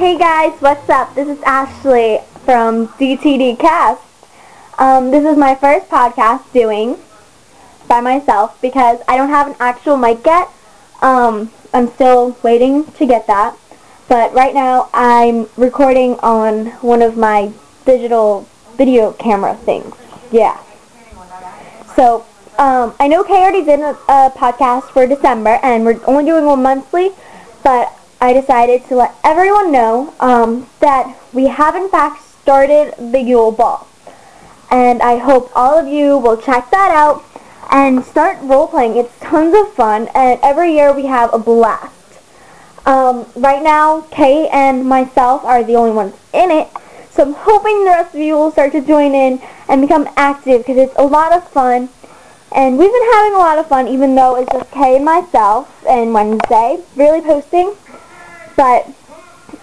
Hey guys, what's up? This is Ashley from DTD Cast. Um, this is my first podcast doing by myself because I don't have an actual mic yet. Um, I'm still waiting to get that. But right now I'm recording on one of my digital video camera things. Yeah. So, um, I know Kay already did a, a podcast for December and we're only doing one monthly, but I decided to let everyone know um, that we have in fact started the Yule Ball. And I hope all of you will check that out and start role-playing. It's tons of fun, and every year we have a blast. Um, right now, Kay and myself are the only ones in it, so I'm hoping the rest of you will start to join in and become active because it's a lot of fun. And we've been having a lot of fun even though it's just Kay and myself and Wednesday really posting. But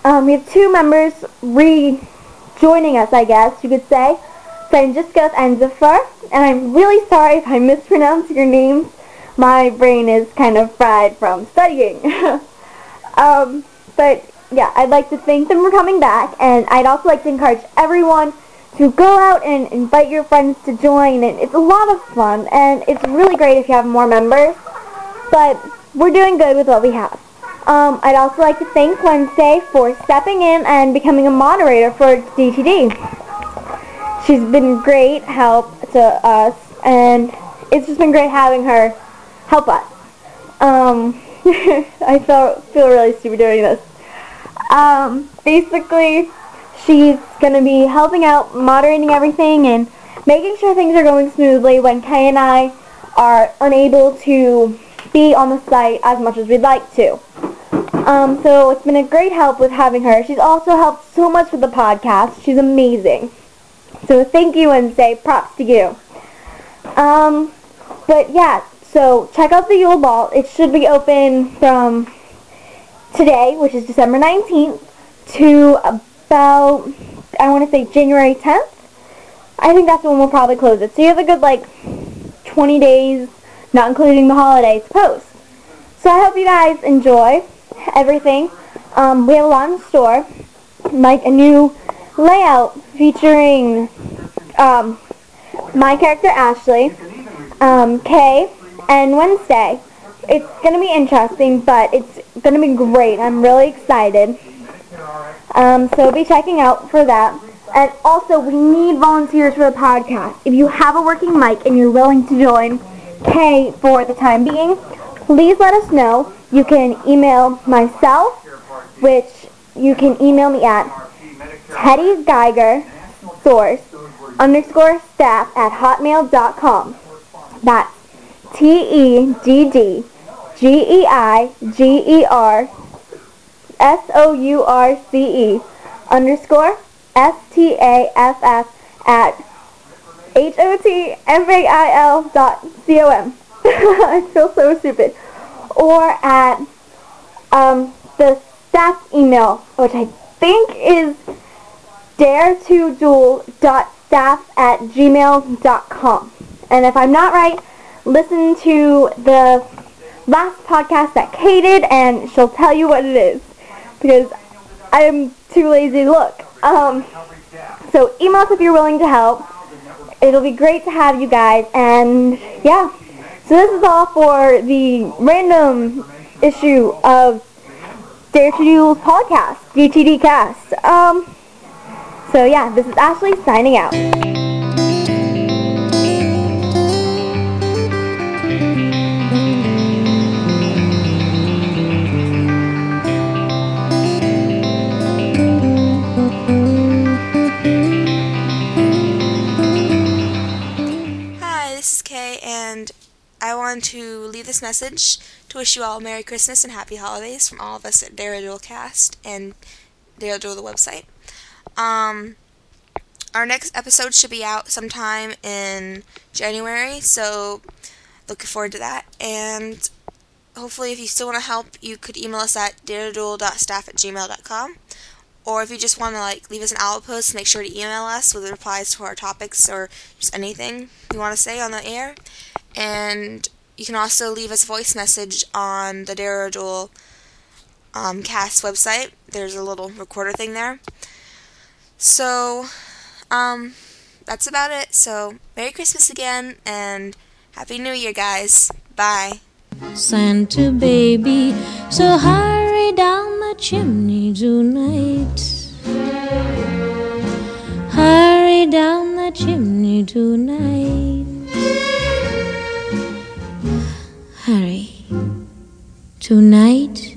um, we have two members rejoining us, I guess you could say. Francisca and Zafar. And I'm really sorry if I mispronounce your names. My brain is kind of fried from studying. um, but yeah, I'd like to thank them for coming back. And I'd also like to encourage everyone to go out and invite your friends to join. And it's a lot of fun. And it's really great if you have more members. But we're doing good with what we have. Um, I'd also like to thank Wednesday for stepping in and becoming a moderator for DTD. She's been great help to us, and it's just been great having her help us. Um, I feel, feel really stupid doing this. Um, basically, she's going to be helping out, moderating everything, and making sure things are going smoothly when Kay and I are unable to be on the site as much as we'd like to. Um, so it's been a great help with having her. She's also helped so much with the podcast. She's amazing. So thank you and say props to you. Um, but yeah, so check out the Yule Ball. It should be open from today, which is December 19th, to about, I want to say January 10th. I think that's when we'll probably close it. So you have a good, like, 20 days, not including the holidays, post. So I hope you guys enjoy everything. Um, we have a lot in store, like a new layout featuring um, my character Ashley, um, Kay, and Wednesday. It's going to be interesting, but it's going to be great. I'm really excited. Um, so be checking out for that. And also, we need volunteers for the podcast. If you have a working mic and you're willing to join, Kay for the time being, please let us know. You can email myself, which you can email me at Teddy Geiger source underscore staff at hotmail.com. That's T-E-D-D-G-E-I-G-E-R S-O-U-R-C-E underscore S-T-A-F-F at H-O-T-M-A-I-L dot C-O-M. I feel so stupid. Or at um, the staff email, which I think is dare2duel.staff at gmail.com. And if I'm not right, listen to the last podcast that Kay did, and she'll tell you what it is. Because I'm too lazy to look. Um, so email us if you're willing to help. It'll be great to have you guys, and yeah. So this is all for the random issue of Dare to Duel's podcast, DTD Cast. Um, so yeah, this is Ashley signing out. To leave this message to wish you all Merry Christmas and Happy Holidays from all of us at Dare Duel Cast and Dare Duel the website. Um, our next episode should be out sometime in January, so looking forward to that. And hopefully, if you still want to help, you could email us at dareduel.staff at gmail.com. Or if you just want to like leave us an outpost, make sure to email us with replies to our topics or just anything you want to say on the air. And you can also leave us a voice message on the Dare Duel um, cast website there's a little recorder thing there. So, um, that's about it. So, Merry Christmas again, and Happy New Year, guys. Bye. Santa baby, so hurry down the chimney tonight. Hurry down the chimney tonight. Tonight.